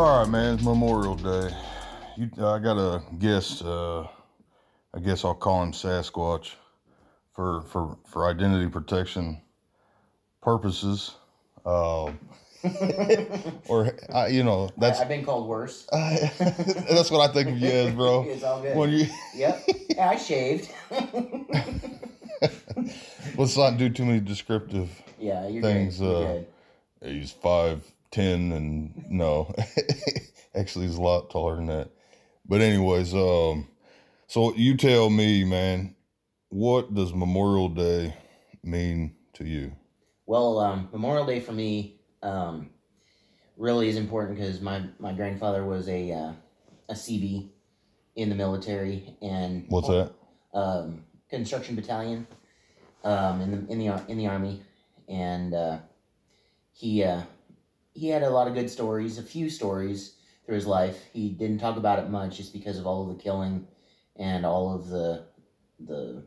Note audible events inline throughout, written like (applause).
All right, man. It's Memorial Day. You, I got a guest. Uh, I guess I'll call him Sasquatch for for for identity protection purposes. Uh, (laughs) or I, you know, that's I, have been called worse. (laughs) that's what I think of you as, bro. (laughs) it's all good. When you Yep. Yeah, I shaved. let's not do too many descriptive yeah, you're Things, uh. He's five ten, and no, (laughs) actually, he's a lot taller than that. But anyways, um, so you tell me, man, what does Memorial Day mean to you? Well, um, Memorial Day for me um, really is important because my, my grandfather was a uh, a CB in the military and What's that? um, construction battalion um, in the in the in the army, and uh, he uh, he had a lot of good stories, a few stories through his life. He didn't talk about it much just because of all of the killing and all of the the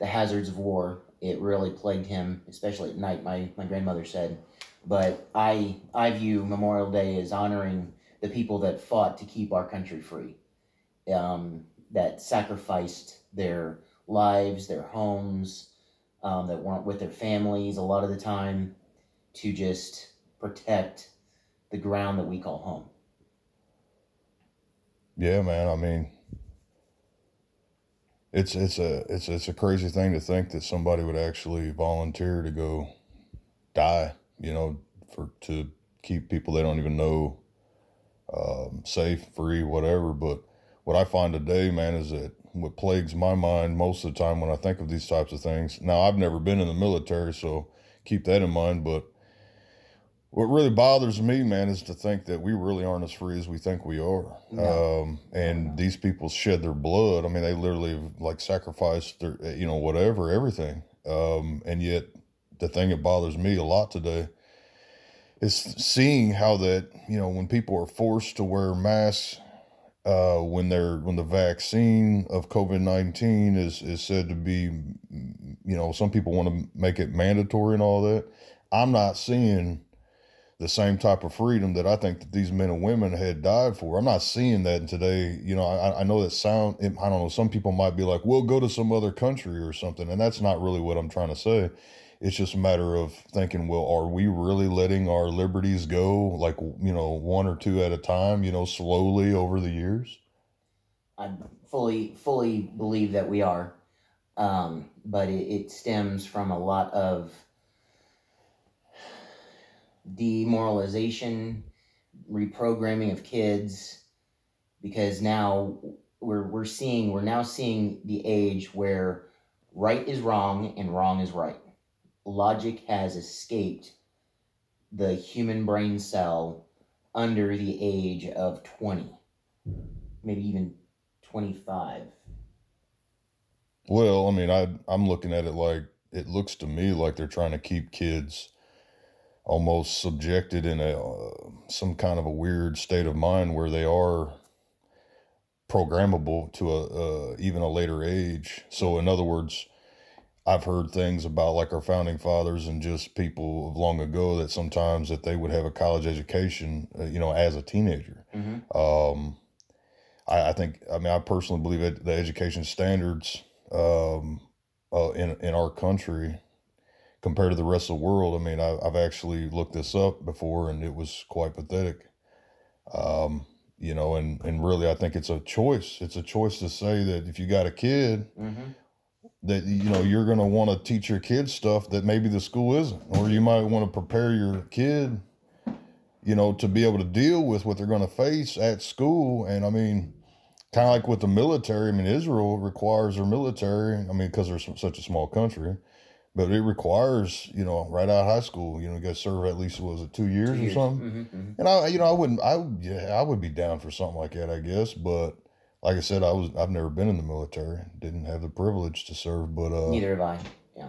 the hazards of war. It really plagued him, especially at night. My my grandmother said, but I I view Memorial Day as honoring the people that fought to keep our country free, um, that sacrificed their lives, their homes, um, that weren't with their families a lot of the time, to just protect the ground that we call home. Yeah, man. I mean, it's it's a it's it's a crazy thing to think that somebody would actually volunteer to go die. You know, for to keep people they don't even know um, safe, free, whatever. But what I find today, man, is that what plagues my mind most of the time when I think of these types of things. Now, I've never been in the military, so keep that in mind. But what really bothers me, man, is to think that we really aren't as free as we think we are. No. Um, and these people shed their blood. I mean, they literally like sacrificed their, you know, whatever, everything. Um, and yet, the thing that bothers me a lot today is seeing how that, you know, when people are forced to wear masks, uh, when they're when the vaccine of COVID nineteen is is said to be, you know, some people want to make it mandatory and all that. I'm not seeing the same type of freedom that I think that these men and women had died for. I'm not seeing that today. You know, I, I know that sound. I don't know. Some people might be like, "We'll go to some other country or something," and that's not really what I'm trying to say. It's just a matter of thinking, well, are we really letting our liberties go, like you know, one or two at a time, you know, slowly over the years? I fully fully believe that we are, um, but it, it stems from a lot of demoralization, reprogramming of kids, because now we're we're seeing we're now seeing the age where right is wrong and wrong is right. Logic has escaped the human brain cell under the age of 20, maybe even 25. Well, I mean, I I'm looking at it like it looks to me like they're trying to keep kids almost subjected in a uh, some kind of a weird state of mind where they are programmable to a uh, even a later age. So, in other words, I've heard things about like our founding fathers and just people of long ago that sometimes that they would have a college education, uh, you know, as a teenager. Mm-hmm. Um, I, I think, I mean, I personally believe that the education standards um, uh, in in our country compared to the rest of the world. I mean, I, I've actually looked this up before, and it was quite pathetic. Um, you know, and and really, I think it's a choice. It's a choice to say that if you got a kid, Mm-hmm. that you know you're going to want to teach your kid stuff that maybe the school isn't, or you might want to prepare your kid, you know, to be able to deal with what they're going to face at school. And I mean, kind of like with the military. I mean, Israel requires their military. I mean, because they're such a small country, but it requires you know right out of high school you know you got to serve at least what was it two years, Two years. or something Mhm, mhm. and i you know i wouldn't i would- yeah i would be down for something like that i guess but like i said i was i've never been in the military didn't have the privilege to serve but uh Neither have I. Yeah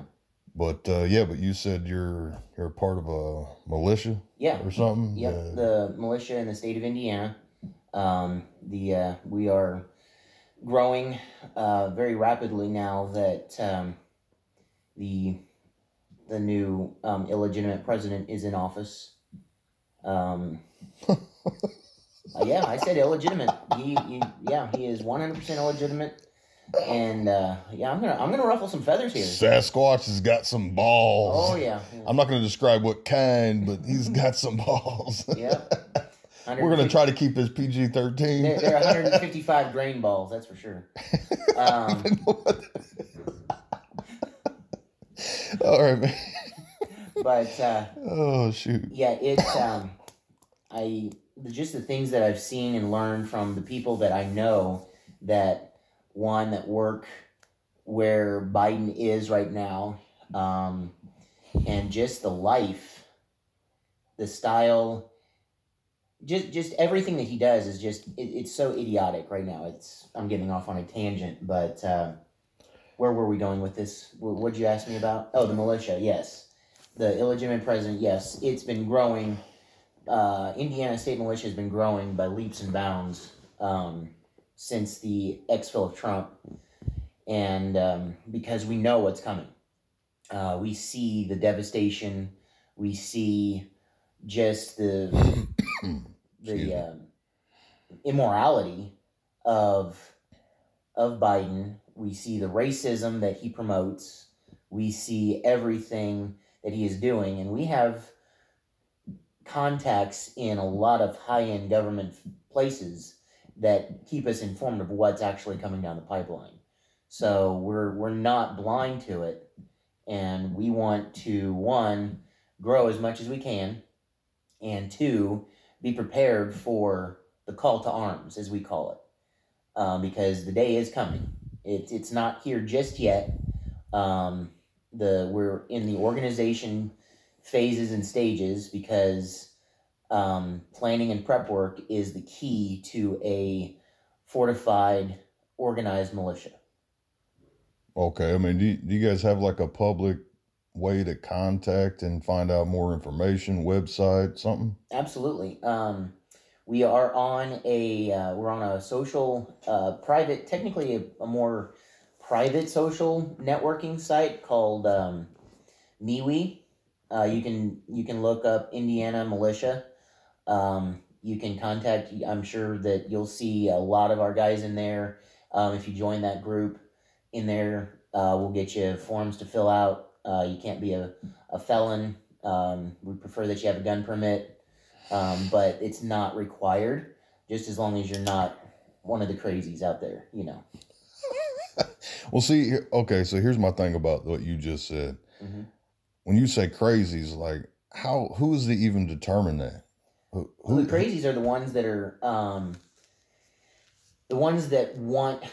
but uh yeah but you said you're you're a part of a militia Yeah. or something Yep, Yeah. the militia in the state of Indiana. Um, the uh, we are growing uh, very rapidly now that um, the the new um, illegitimate president is in office. Um, (laughs) uh, yeah, I said illegitimate. He, he yeah, he is one hundred percent illegitimate. And uh, yeah, I'm gonna I'm gonna ruffle some feathers here. sasquatch has got some balls Oh yeah, i'm not going to describe what kind but he's (laughs) got some balls yeah. (laughs) we're going to try to keep this pg-13 They're, they're 155 grain balls, that's for sure. Um, All right, man. but uh, Oh shoot. yeah, it's um, I just the things that I've seen and learned from the people that I know that one that work where Biden is right now, um, and just the life, the style, just just everything that he does is just it, it's so idiotic right now. It's I'm getting off on a tangent, but uh, where were we going with this? What would you ask me about? Oh, the militia. Yes, the illegitimate president. Yes, it's been growing. Uh, Indiana State Militia has been growing by leaps and bounds um, since the exfil of Trump, and um, because we know what's coming, uh, we see the devastation. We see just the (coughs) the um, immorality of of Biden. We see the racism that he promotes. We see everything that he is doing, and we have contacts in a lot of high end government places that keep us informed of what's actually coming down the pipeline. So we're we're not blind to it, and we want to one grow as much as we can, and two be prepared for the call to arms, as we call it, um, because the day is coming. It's it's not here just yet. Um, the we're in the organization phases and stages because um, planning and prep work is the key to a fortified, organized militia. Okay. I mean, do you, do you guys have like a public way to contact and find out more information, website, something? Absolutely. Um, we are on a uh, we're on a social uh, private, technically a, a more private social networking site called um, MeWe. Uh, you can you can look up Indiana Militia. Um, you can contact. I'm sure that you'll see a lot of our guys in there. Um, if you join that group, in there, uh, we'll get you forms to fill out. Uh, you can't be a, a felon. Um, we prefer that you have a gun permit, um, but it's not required. Just as long as you're not one of the crazies out there, you know. (laughs) Well, see, okay, so here's my thing about what you just said. Mhm. When you say crazies, like how who is to even determine that? Who, Well, the crazies are the ones that are um, the ones that want,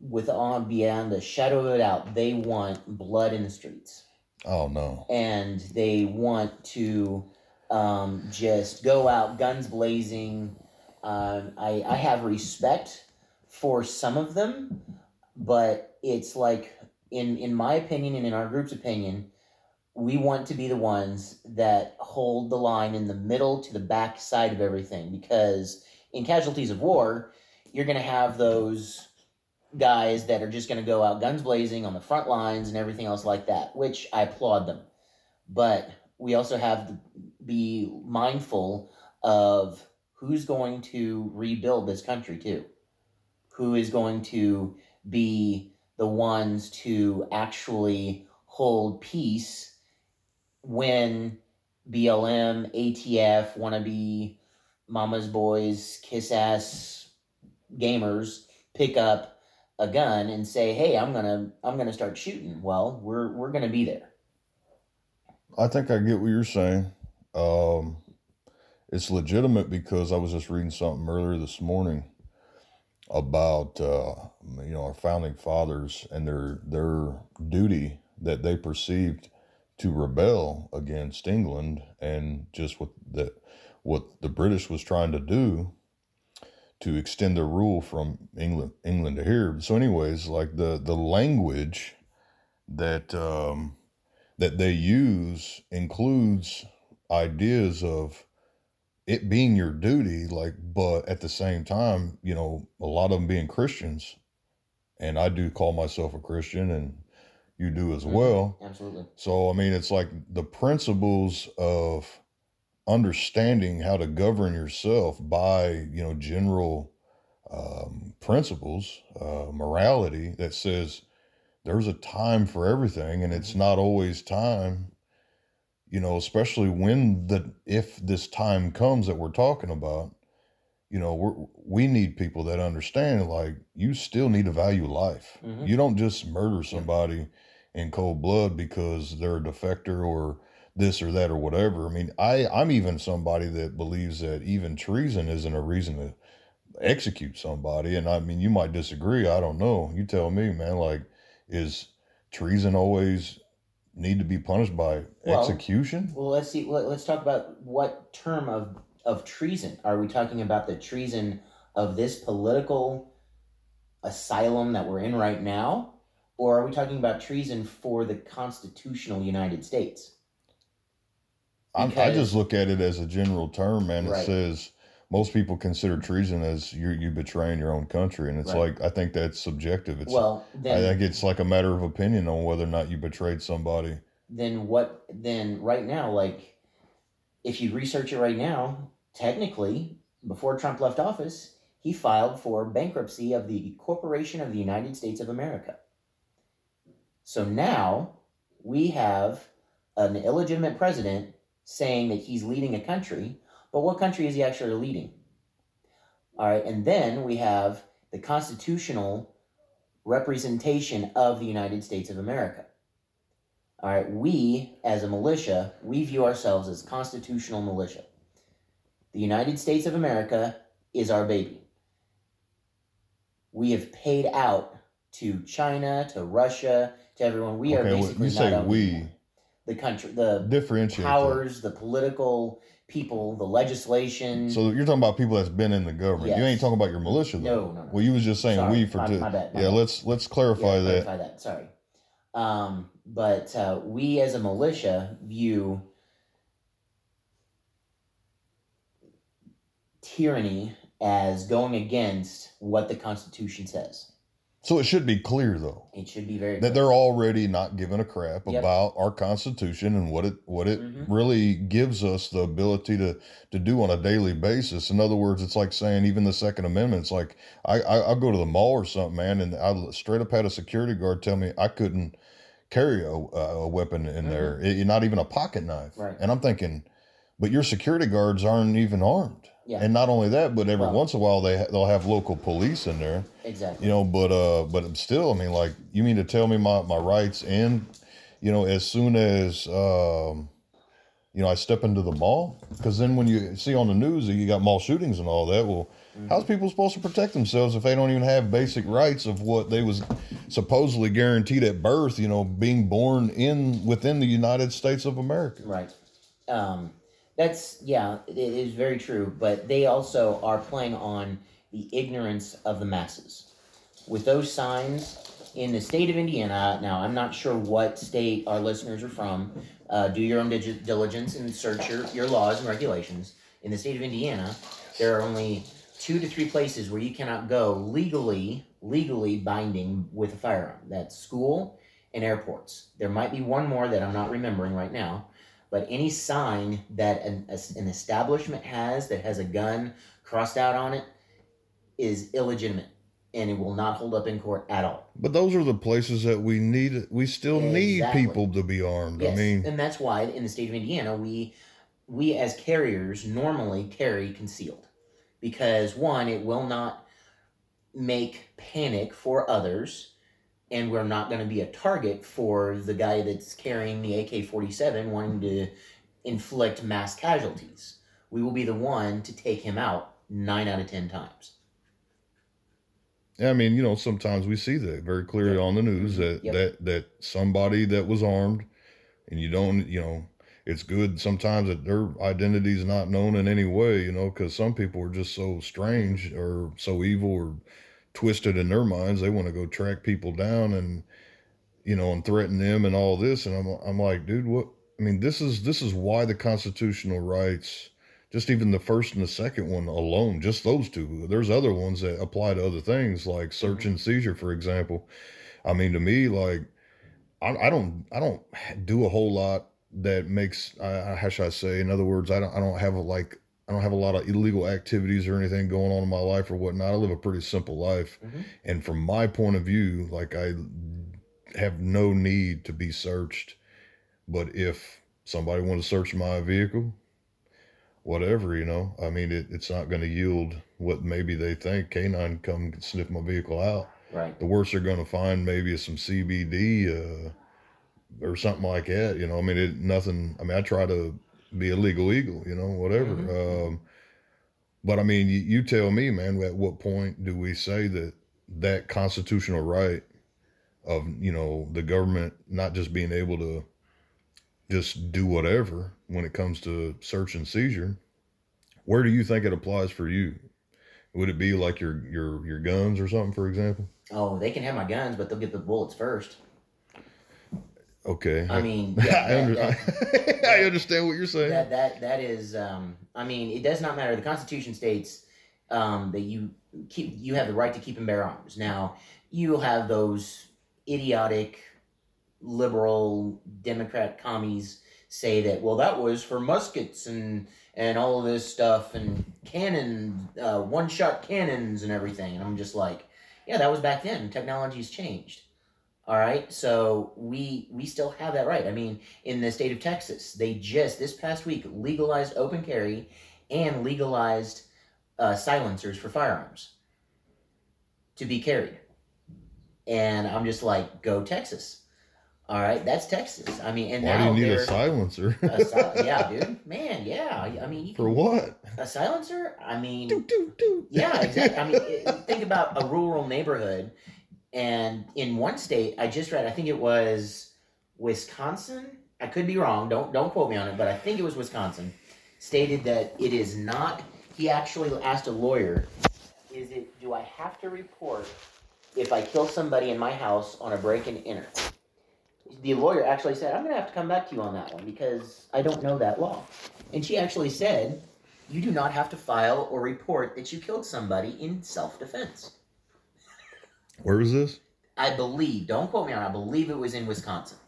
with on beyond the shadow of a doubt, they want blood in the streets, Oh no. and they want to um, just go out guns blazing. Um, I I have respect for some of them, but it's like in in my opinion and in our group's opinion, we want to be the ones that hold the line in the middle to the back side of everything because in casualties of war, you're going to have those guys that are just going to go out guns blazing on the front lines and everything else like that, which I applaud them. But we also have to be mindful of who's going to rebuild this country too. Who is going to be the ones to actually hold peace when BLM, ATF, wannabe mama's boys, kiss ass gamers pick up a gun and say, "Hey, I'm gonna I'm gonna start shooting." Well, we're we're gonna be there. I think I get what you're saying. Um, it's legitimate because I was just reading something earlier this morning about uh, you know our founding fathers and their their duty that they perceived to rebel against England and just what the what the British was trying to do to extend their rule from England England to here. So, anyways, like the the language that um, that they use includes ideas of it being your duty, like, but at the same time, you know, a lot of them being Christians, and I do call myself a Christian, and you do as Mhm. well. Absolutely. So, I mean, it's like the principles of understanding how to govern yourself by, you know, general um, principles, uh, morality that says there's a time for everything, and it's Mhm. not always time. You know, especially when the if this time comes that we're talking about, you know, we're, we need people that understand. Like, you still need to value life. Mhm. You don't just murder somebody in cold blood because they're a defector or this or that or whatever. I mean, I I'm even somebody that believes that even treason isn't a reason to execute somebody. And I mean, you might disagree. I don't know. You tell me, man. Like, is treason always need to be punished by Well, execution? Well, let's see. Let, let's talk about what term of of treason are we talking about? The treason of this political asylum that we're in right now, or are we talking about treason for the constitutional United States? I, I just look at it as a general term, man. It Right. says most people consider treason as you you betraying your own country, and it's Right. like I think that's subjective. It's well, I think it's like a matter of opinion on whether or not you betrayed somebody. then what? Then right now, like, if you research it right now, technically, before Trump left office, he filed for bankruptcy of the Corporation of the United States of America. So now we have an illegitimate president saying that he's leading a country, but what country is he actually leading? All right, and then we have the constitutional representation of the United States of America. All right, we as a militia, we view ourselves as constitutional militia. The United States of America is our baby. We have paid out to China, to Russia, to everyone. We are okay, well, basically you say we the country, the differentiate. that. powers, the political people, the legislation. So you're talking about people that's been in the government. You ain't talking about your militia, though. No, no, no. Well, you was just saying Sorry, we for my- two. my bad, my yeah, bad. let's let's clarify Yeah, that. clarify that. Sorry. Um, but uh, we as a militia view tyranny as going against what the Constitution says. So it should be clear though It should be very that clear. they're already not giving a crap Yep. about our Constitution and what it what it Mhm. really gives us the ability to to do on a daily basis. In other words, it's like saying even the Second Amendment. It's like I, I I'll go to the mall or something, man, and I straight up had a security guard tell me I couldn't carry a, a weapon in there, it, not even a pocket knife. Mm-hmm. Right. And I'm thinking, but your security guards aren't even armed. Yeah. And not only that, but every Well- once in a while they they'll have local police in there exactly. you know but uh but still i mean like you mean to tell me my my rights end you know as soon as um you know i step into the mall because then when you see on the news that you got mall shootings and all that well how's people supposed to protect themselves if they don't even have basic rights of what they was supposedly guaranteed at birth you know being born in within the united states of america Right. Um, that's yeah, it is very true. But they also are playing on the ignorance of the masses. With those signs in the state of Indiana, now I'm not sure what state our listeners are from. Uh, do your own diligence and search your, your laws and regulations. In the state of Indiana, there are only two to three places where you cannot go legally, legally binding with a firearm. That's school and airports. There might be one more that I'm not remembering right now, but any sign that an, an establishment has that has a gun crossed out on it is illegitimate and it will not hold up in court at all. but those are the places that we need we still need people to be armed. Yes, i mean and that's why in the state of Indiana we we as carriers normally carry concealed. Because one it will not make panic for others and we're not going to be a target for the guy that's carrying the AK-47 wanting to inflict mass casualties. We will be the one to take him out 9 out of 10 times. Yeah, I mean, you know, sometimes we see that very clearly on the news that Yep. that that somebody that was armed, and you don't, you know, it's good sometimes that their identity is not known in any way, you know, because some people are just so strange or so evil or twisted in their minds. They want to go track people down and you know and threaten them and all this. And I'm I'm like, dude, what? I mean, this is this is why the constitutional rights just even the first and the second one alone, just those two. There's other ones that apply to other things like search and seizure, for example. I mean, to me, like I, I don't I don't do a whole lot that makes uh, how should I say? In other words, I don't I don't have a, like I don't have a lot of illegal activities or anything going on in my life or whatnot. I live a pretty simple life, Mhm. and from my point of view, like I have no need to be searched. But if somebody wants to search my vehicle, whatever, you know, I mean, it, it's not going to yield what maybe they think. Canine come sniff my vehicle out. Right. The worst they're going to find maybe is some CBD uh, or something like that. You know, I mean, it nothing. I mean, I try to be a legal eagle. You know, whatever. Mhm. Um, but I mean, you, you tell me, man. At what point do we say that that constitutional right of you know the government not just being able to just do whatever when it comes to search and seizure? Where do you think it applies for you? Would it be like your your your guns or something, for example? Oh, they can have my guns, but they'll get the bullets first. Okay. I (laughs) mean, (laughs) yeah, I, under- (laughs) that- I understand what you're saying. that that that is um i mean it does not matter. The constitution states um that you keep you have the right to keep and bear arms. Now you have those idiotic liberal democrat commies say that well that was for muskets and and all of this stuff and cannon uh, one shot cannons and everything. And i'm just like yeah that was back then. Technology's changed all right so we we still have that right i mean in the state of Texas. They just this past week legalized open carry and legalized uh, silencers for firearms to be carried. And I'm just like, go Texas. All right, that's Texas. I mean, and Why do now you need a silencer? a yeah, dude, man, yeah. I mean, you For what? a silencer. I mean, Doot, doot, doot. yeah, exactly. I mean, think about a rural neighborhood, and in one state, I just read, I think it was Wisconsin. I could be wrong. Don't don't quote me on it, but I think it was Wisconsin. Stated that it is not. He actually asked a lawyer, "Is it? Do I have to report if I kill somebody in my house on a break and enter?" The lawyer actually said, "I'm going to have to come back to you on that one because I don't know that law." And she actually said, you do not have to file or report that you killed somebody in self defense. Where is this? I believe, don't quote me on it, I believe it was in Wisconsin.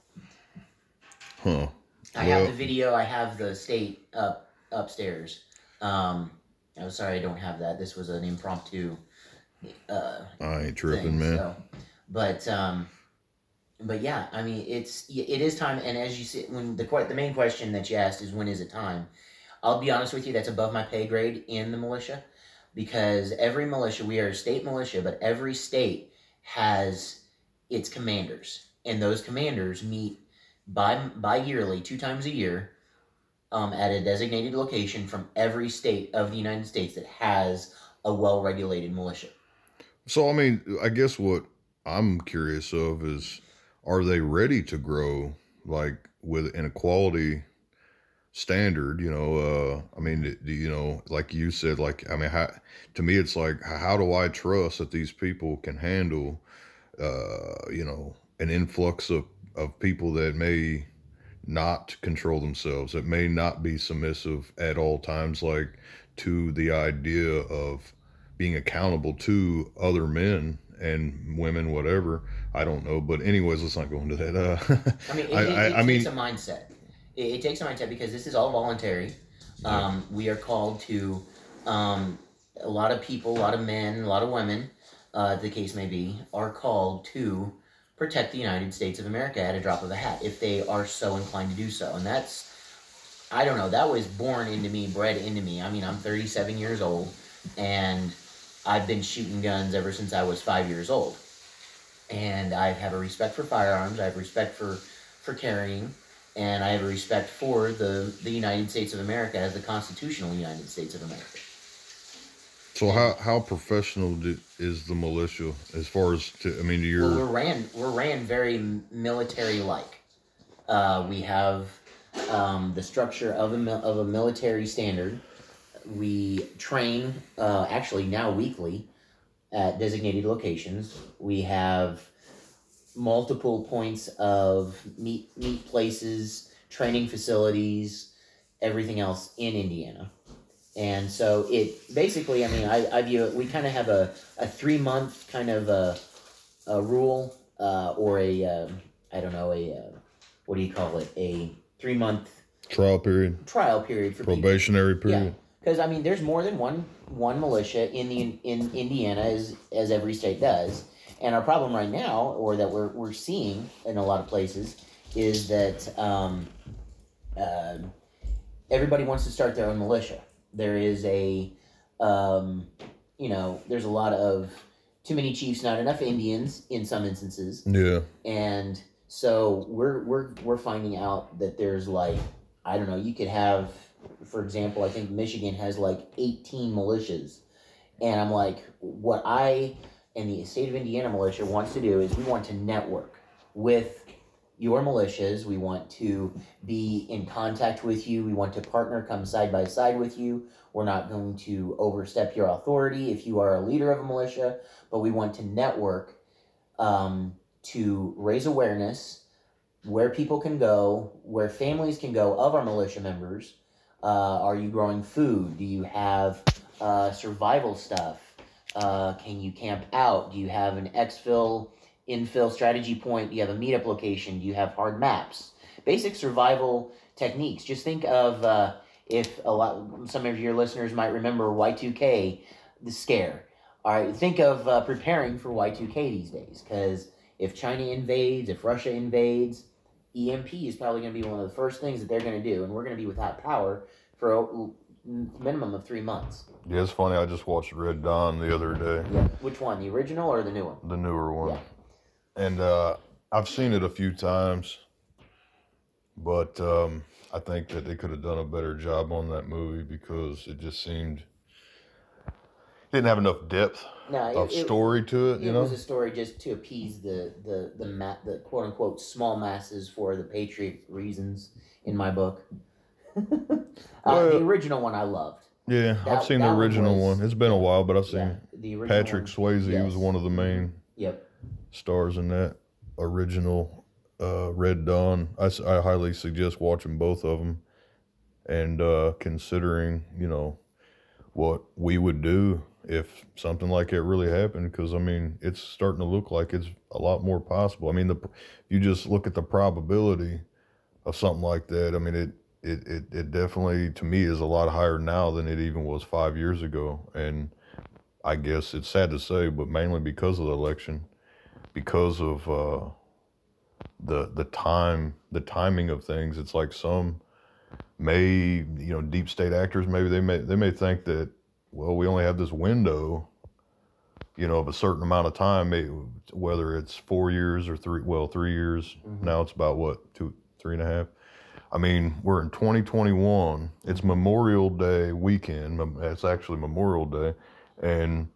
Huh. I Well- have the video, I have the state up upstairs. Um, I'm sorry I don't have that. This was an impromptu uh, I ain't tripping, thing, man. So, but um, but yeah, I mean, it's it is time. And as you see, when the the main question that you asked is when is it time? I'll be honest with you, that's above my pay grade in the militia, because every militia, we are a state militia, but every state has its commanders, and those commanders meet by by yearly, two times a year. Um, at a designated location from every state of the United States that has a well regulated militia. So I mean, I guess what I'm curious of is, are they ready to grow like with an equality standard? You know, uh, I mean, do you know, like you said, like I mean, how, to me, it's like, how do I trust that these people can handle, uh, you know, an influx of of people that may not control themselves, that may not be submissive at all times, like to the idea of being accountable to other men and women, whatever. I don't know, but anyways, let's not go into that. Uh, I mean, (laughs) it, I- it, I- I mean- takes a mindset. It, it takes a mindset because this is all voluntary. Um, we are called to um, a lot of people, a lot of men, a lot of women, uh, the case may be, are called to protect the United States of America at a drop of a hat if they are so inclined to do so. And that's, I don't know, that was born into me, bred into me. I mean, I'm 37 years old and I've been shooting guns ever since I was five years old. And I have a respect for firearms, I have respect for, for carrying, and I have a respect for the, the United States of America as the constitutional United States of America. So how how professional do, is the militia as far as to? I mean, Well, you're we're ran we're ran very military like. Uh, we have um, the structure of a of a military standard. We train uh, actually now weekly at designated locations. We have multiple points of meet meet places, training facilities, everything else in Indiana. And so it basically, I mean, I, I view it. We kind of have a, a three month kind of a, a rule uh, or a um, I don't know a uh, what do you call it a three month trial period, trial period for people. probationary period. Because I mean, there's more than one one militia in the in Indiana as as every state does, and our problem right now, or that we're we're seeing in a lot of places, is that um, uh, everybody wants to start their own militia. There is a um, you know, there's a lot of too many chiefs, not enough Indians in some instances. Yeah, and so we're we're we're finding out that there's like I don't know you could have for example I think Michigan has like 18 militias. And I'm like what I and the state of Indiana militia wants to do is we want to network with your militias we want to be in contact with you we want to partner come side by side with you we're not going to overstep your authority if you are a leader of a militia but we want to network um, to raise awareness where people can go, where families can go of our militia members. Uh, are you growing food? Do you have uh, survival stuff? Uh, can you camp out? Do you have an exfil, infill strategy point? Do you have a meetup location? Do you have hard maps? Basic survival techniques. Just think of uh, if a lot, some of your listeners might remember Y2K, the scare. All right, think of uh, preparing for Y2K these days because if China invades, if Russia invades, EMP is probably going to be one of the first things that they're going to do, and we're going to be without power for minimum of three months. yeah. It's funny. I just watched Red Dawn the other day, Yeah. Which one, the original or the new one? the newer one, Yeah. and uh, I've seen it a few times, but um, I think that they could have done a better job on that movie because it just seemed didn't have enough depth No, it, of it, story to it. it You know, was a story just to appease the the the ma- the quote unquote small masses for the patriot reasons in my book. Uh, the original one I loved. yeah. that- I've seen the that one original was- one. It's been a while, but I've seen Yeah, the original Patrick one. Swayze. He was one of the main Yep. stars in that original uh, Red Dawn. I highly suggest watching both of them and uh, considering, you know, what we would do if something like that really happened. Because I mean, it's starting to look like it's a lot more possible. I mean, the you just look at the probability of something like that. I mean, it. It, it, it definitely to me is a lot higher now than it even was five years ago and I guess it's sad to say, but mainly because of the election, because of uh, the the time, the timing of things. It's like some may, you know, deep state actors maybe they may they may think that well we only have this window, you know, of a certain amount of time, may- whether it's four years or three, well three years. Mhm. Now it's about what two, three and a half. I mean, we're in 2021. It's Memorial Day weekend. It's actually Memorial Day. And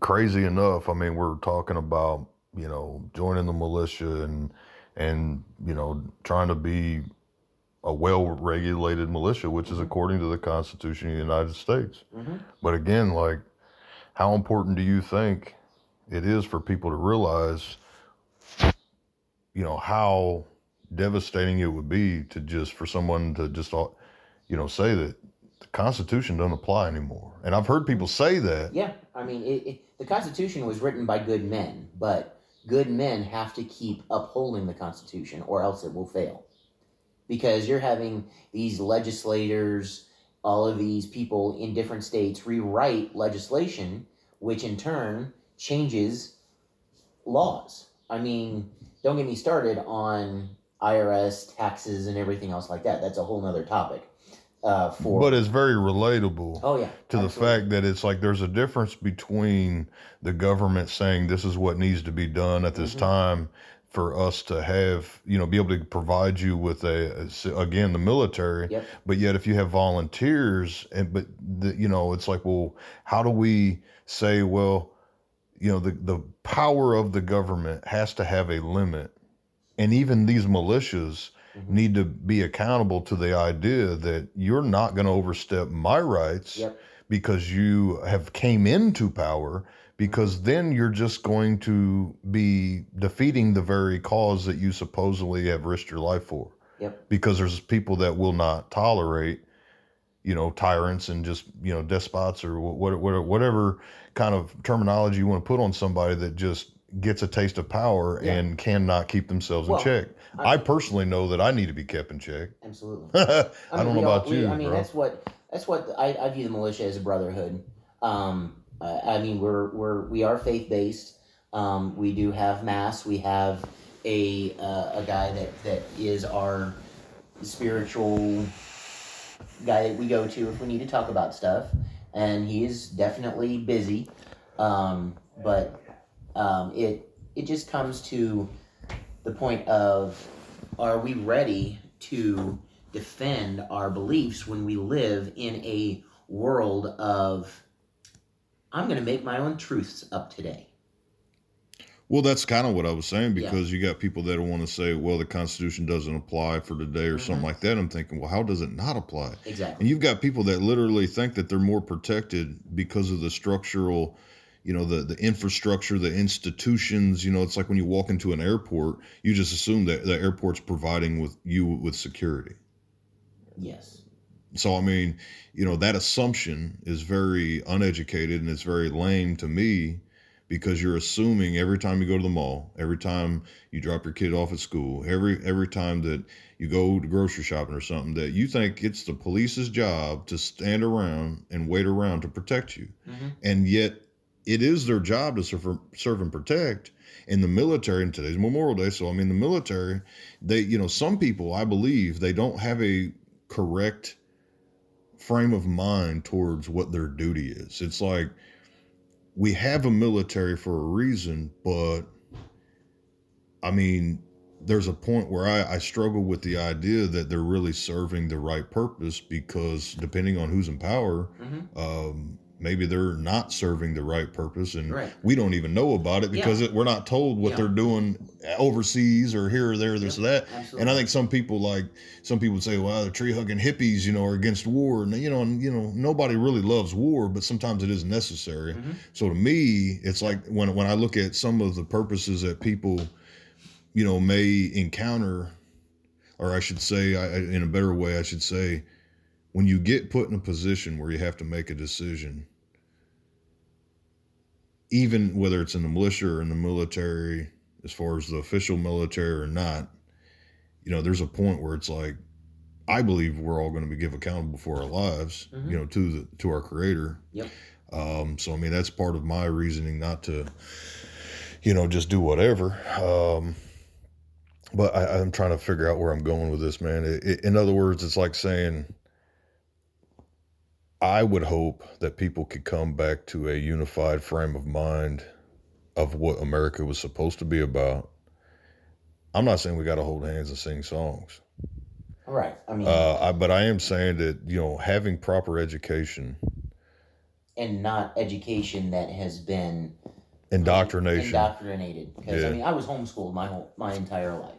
crazy enough, I mean, we're talking about, you know, joining the militia and, and, you know, trying to be a well regulated militia, which is Mhm. according to the Constitution of the United States. hmm But again, like, how important do you think it is for people to realize, you know, how devastating it would be to just for someone to just, you know, say that the Constitution doesn't apply anymore? And I've heard people say that. Yeah, I mean, it, it, the Constitution was written by good men, but good men have to keep upholding the Constitution, or else it will fail. Because you're having these legislators, all of these people in different states rewrite legislation, which in turn changes laws. I mean, don't get me started on IRS taxes and everything else like that. That's a whole nother topic. Uh, for But it's very relatable. oh yeah, to the fact that it's like there's a difference between the government saying this is what needs to be done at this Mhm. time for us to have, you know, be able to provide you with a, a- again the military. Yep. But yet, if you have volunteers, and but the, you know, it's like, well, how do we say, well, you know, the the power of the government has to have a limit, and even these militias Mhm. need to be accountable to the idea that you're not going to overstep my rights Yep. because you have came into power because then you're just going to be defeating the very cause that you supposedly have risked your life for Yep. because there's people that will not tolerate you know tyrants and just you know despots or what, what, whatever kind of terminology you want to put on somebody that just gets a taste of power Yeah. and cannot keep themselves Well, in check I- I, personally know that i need to be kept in check Absolutely. (laughs) i, I mean, don't know about we- you I mean, bro. that's what that's what I, I view the militia as a brotherhood. Um, I, I mean, we're we're we are faith based. Um, we do have mass. We have a uh, a guy that that is our spiritual guy that we go to if we need to talk about stuff, and he is definitely busy. Um, but um, it it just comes to the point of are we ready to defend our beliefs when we live in a world of I'm going to make my own truths up today. Well, that's kind of what I was saying Yeah. because you got people that want to say, well, the Constitution doesn't apply for today or something Mhm. like that. I'm thinking, well, how does it not apply? Exactly. And you've got people that literally think that they're more protected because of the structural, you know, the, the infrastructure, the institutions. You know, it's like when you walk into an airport, you just assume that the airport's providing with you with security. Yes. So I mean, you know, that assumption is very uneducated and it's very lame to me because you're assuming every time you go to the mall, every time you drop your kid off at school, every every time that you go to grocery shopping or something that you think it's the police's job to stand around and wait around to protect you. hmm And yet it is their job to serve, serve and protect in the military and today's memorial day. So i mean the military they you know some people i believe they don't have a correct frame of mind towards what their duty is. It's like we have a military for a reason but i mean there's a point where I, I struggle with the idea that they're really serving the right purpose because depending on who's in power hmm um, maybe they're not serving the right purpose and Right. we don't even know about it because Yeah. it, we're not told what Yeah. they're doing overseas or here or there this or that Absolutely. and i think some people like some people say well the tree hugging hippies you know are against war and you know and you know nobody really loves war but sometimes it is necessary Mhm. so to me it's like when when i look at some of the purposes that people you know may encounter or i should say I- in a better way i should say when you get put in a position where you have to make a decision, even whether it's in the militia or in the military, as far as the official military or not, you know, there's a point where it's like, I believe we're all going to be give accountable for our lives, Mhm. you know, to the to our Creator. Yep. Um, so I mean, that's part of my reasoning not to, you know, just do whatever. Um, but I, I'm trying to figure out where I'm going with this, man. It, it, in other words, it's like saying, I would hope that people could come back to a unified frame of mind of what America was supposed to be about. I'm not saying we got to hold hands and sing songs, Right. I mean, uh, I, but I am saying that you know having proper education, and not education that has been indoctrination. indoctrinated. Because I mean, I was homeschooled my whole my entire life,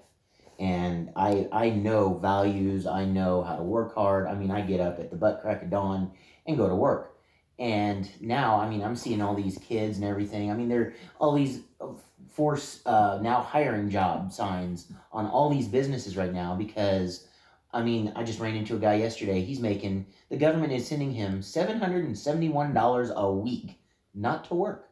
and I I know values. I know how to work hard. I mean, I get up at the butt crack of dawn and go to work. And now, I mean, I'm seeing all these kids and everything. I mean, there are all these uh, force uh, now hiring job signs on all these businesses right now because. I mean, I just ran into a guy yesterday. He's making the government is sending him seven hundred and seventy one dollars a week not to work.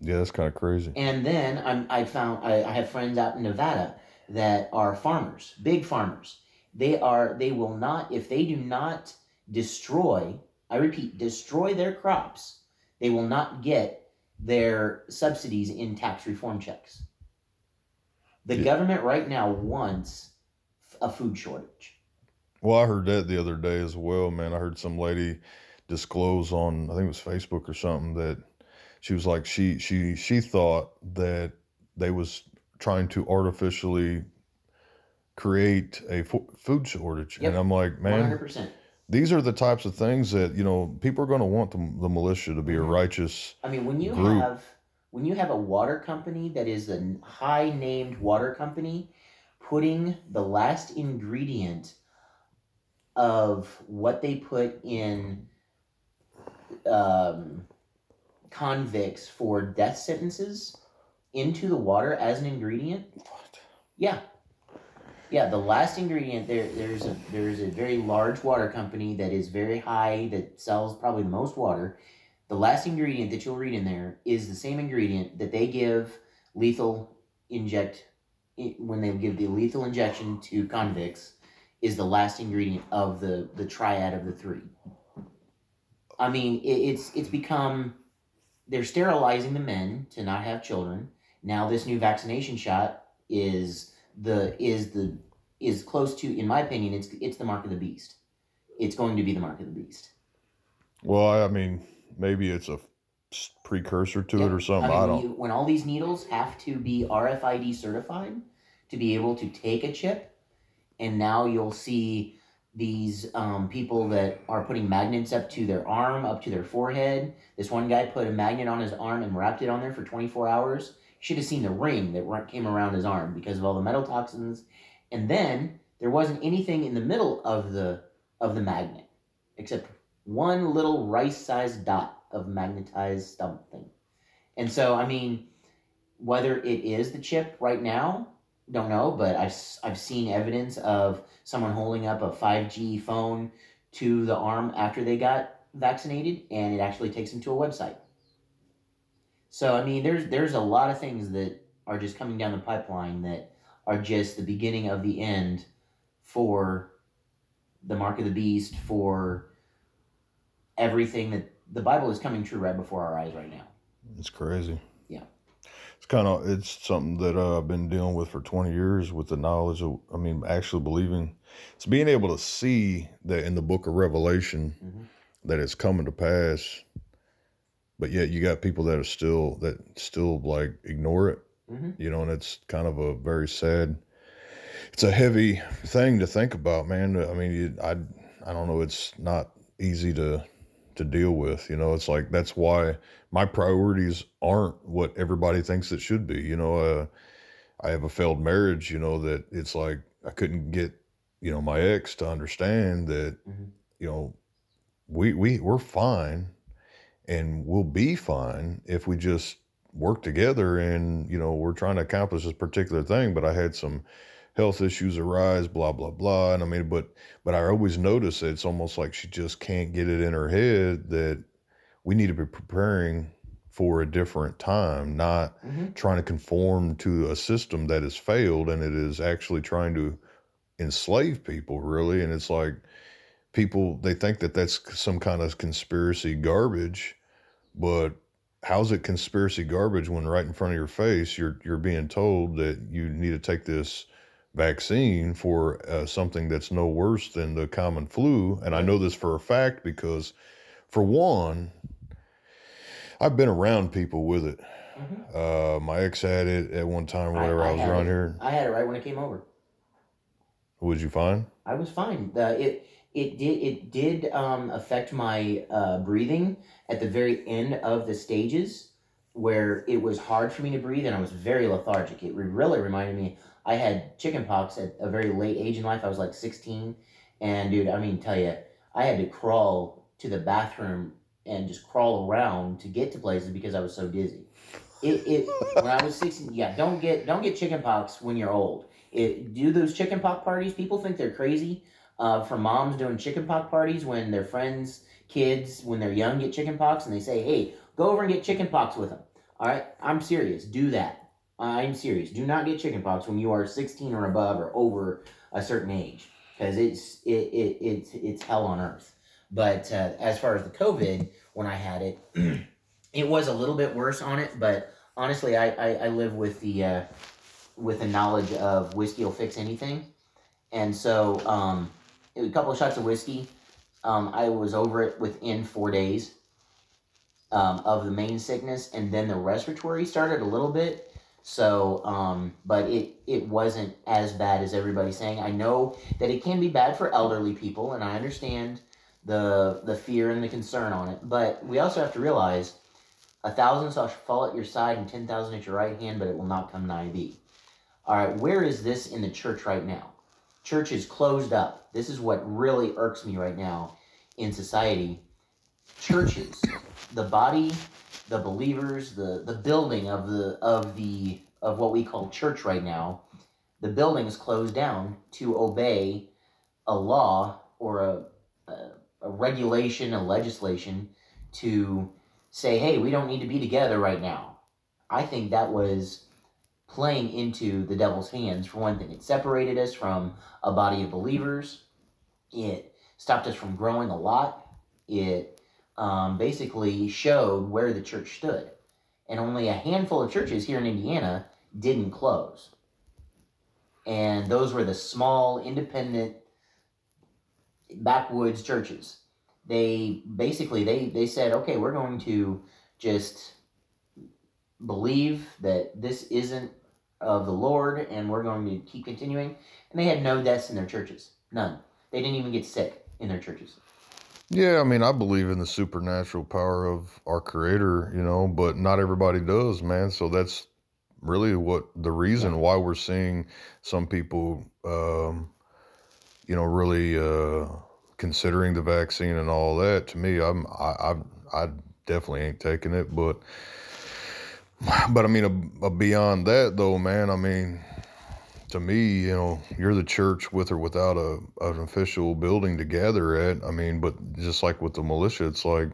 yeah, that's kind of crazy. And then I'm, I found I, I have friends out in Nevada that are farmers, big farmers. They are they will not if they do not destroy. I repeat, destroy their crops. They will not get their subsidies in tax reform checks. The Yeah. government right now wants a food shortage. Well, I heard that the other day as well, man. I heard some lady disclose on I think it was Facebook or something that she was like she she she thought that they was trying to artificially create a fo- food shortage. Yep. And I'm like, man, One hundred man, percent. These are the types of things that, you know, people are going to want the, the militia to be a Mhm. righteous. I mean, when you group. have when you have a water company that is a high named water company, putting the last ingredient of what they put in um, convicts for death sentences into the water as an ingredient. What? Yeah. Yeah, the last ingredient there there's a there's a very large water company that is very high that sells probably the most water. The last ingredient that you'll read in there is the same ingredient that they give lethal inject when they give the lethal injection to convicts is the last ingredient of the the triad of the three. I mean, it, it's it's become they're sterilizing the men to not have children. Now this new vaccination shot is the is the is close to in my opinion it's it's the mark of the beast. It's going to be the mark of the beast. Well, I I mean, maybe it's a precursor to Yeah. it or something. mean, I, don't. you- when all these needles have to be RFID certified to be able to take a chip, and now you'll see these um, people that are putting magnets up to their arm, up to their forehead. This one guy put a magnet on his arm and wrapped it on there for 24 hours. Should have seen the ring that came around his arm because of all the metal toxins. And then there wasn't anything in the middle of the of the magnet except one little rice-sized dot of magnetized something. And so, I mean, whether it is the chip right now, don't know, but I've, I've seen evidence of someone holding up a 5G phone to the arm after they got vaccinated, and it actually takes them to a website. So, I mean, there's there's a lot of things that are just coming down the pipeline that are just the beginning of the end for the mark of the beast, for everything that the Bible is coming true right before our eyes right now. It's crazy. Yeah. It's kind of it's something that uh, I've been dealing with for 20 years with the knowledge of I mean actually believing it's being able to see that in the book of Revelation Mhm. that it's coming to pass but yet you got people that are still that still like ignore it hmm you know and it's kind of a very sad it's a heavy thing to think about man i mean you, i i don't know it's not easy to to deal with you know it's like that's why my priorities aren't what everybody thinks it should be you know uh i have a failed marriage you know that it's like i couldn't get you know my ex to understand that Mhm. you know we we we're fine and we'll be fine if we just work together and you know we're trying to accomplish this particular thing but i had some health issues arise blah blah blah and i mean but but i always notice that it's almost like she just can't get it in her head that we need to be preparing for a different time not hmm trying to conform to a system that has failed and it is actually trying to enslave people really and it's like people they think that that's some kind of conspiracy garbage but how's it conspiracy garbage when right in front of your face you're you're being told that you need to take this vaccine for uh, something that's no worse than the common flu and I know this for a fact because for one I've been around people with it hmm uh, my ex had it at one time I- whenever I, I was around it. here. I had it right when it came over. What'd you find? I was fine. The, it it did it did um, affect my uh, breathing at the very end of the stages where it was hard for me to breathe and I was very lethargic. It really reminded me I had chickenpox at a very late age in life. I was like sixteen, and dude, I mean, tell you, I had to crawl to the bathroom and just crawl around to get to places because I was so dizzy. It, it when I was sixteen, yeah, don't get don't get chickenpox when you're old. It, do those chickenpox parties. People think they're crazy uh, for moms doing chickenpox parties when their friends, kids, when they're young, get chickenpox, and they say, "Hey, go over and get chickenpox with them." All right, I'm serious. Do that. I'm serious. Do not get chickenpox when you are 16 or above or over a certain age, because it's it, it it's it's hell on earth. But uh, as far as the COVID, when I had it, (clears throat) it was a little bit worse on it. But honestly, I I, I live with the uh, with the knowledge of whiskey will fix anything, and so um, a couple of shots of whiskey, um, I was over it within four days um, of the main sickness, and then the respiratory started a little bit So, um, but it it wasn't as bad as everybody's saying. I know that it can be bad for elderly people, and I understand the the fear and the concern on it. But we also have to realize a thousand shall fall at your side and ten thousand at your right hand, but it will not come nigh thee. All right, where is this in the church right now? Church is closed up. This is what really irks me right now in society. Churches, the body the believers, the the building of the of the of what we call church right now, the building is closed down to obey a law or a, a, a regulation, a legislation to say, hey, we don't need to be together right now. I think that was playing into the devil's hands for one thing. It separated us from a body of believers. It stopped us from growing a lot. It um, basically showed where the church stood. And only a handful of churches here in Indiana didn't close. And those were the small, independent, backwoods churches. They basically they, they said, okay, we're going to just believe that this isn't of the Lord and we're going to keep continuing. And they had no deaths in their churches. None. They didn't even get sick in their churches. Yeah, I mean, I believe in the supernatural power of our creator, you know, but not everybody does, man. So that's really what the reason why we're seeing some people, um, you know, really uh, considering the vaccine and all that. To me, I'm, I, I, I definitely ain't taking it, but, but I mean, uh, beyond that though, man, I mean, to me, you know, you're the church with or without a an official building to gather at. I mean, but just like with the militia, it's like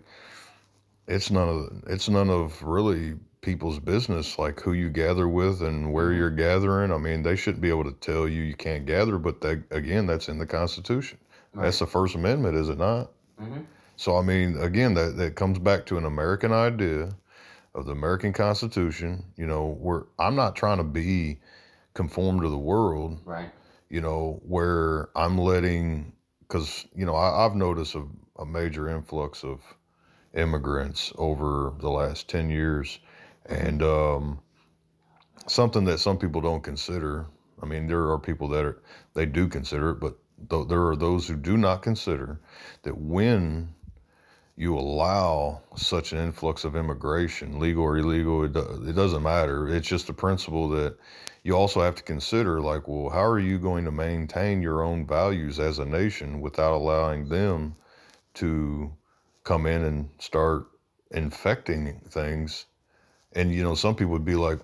it's none of it's none of really people's business like who you gather with and where mm-hmm. you're gathering. I mean, they shouldn't be able to tell you you can't gather, but that again, that's in the Constitution. Right. That's the First Amendment, is it not? Mm-hmm. So I mean, again, that that comes back to an American idea of the American Constitution. You know, where I'm not trying to be conform to the world. Right. You know, where I'm letting, because, you know, I, have noticed a, a major influx of immigrants over the last 10 years. And um, something that some people don't consider. I mean, there are people that are, they do consider it, but th- there are those who do not consider that when you allow such an influx of immigration, legal or illegal, it, it doesn't matter. It's just a principle that you also have to consider like, well, how are you going to maintain your own values as a nation without allowing them to come in and start infecting things? And, you know, some people would be like,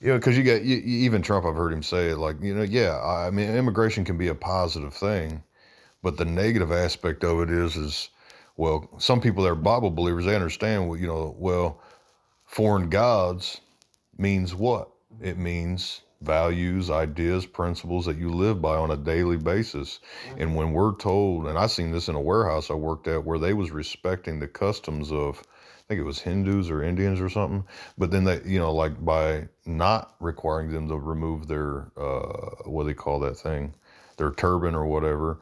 you know, because you get you, even Trump, I've heard him say it like, you know, yeah, I mean, immigration can be a positive thing, but the negative aspect of it is, is, well, some people that are Bible believers, they understand, well, you know, well, foreign gods means what? It means values, ideas, principles that you live by on a daily basis. And when we're told, and I seen this in a warehouse I worked at where they was respecting the customs of I think it was Hindus or Indians or something. But then they, you know, like by not requiring them to remove their uh, what do they call that thing, their turban or whatever,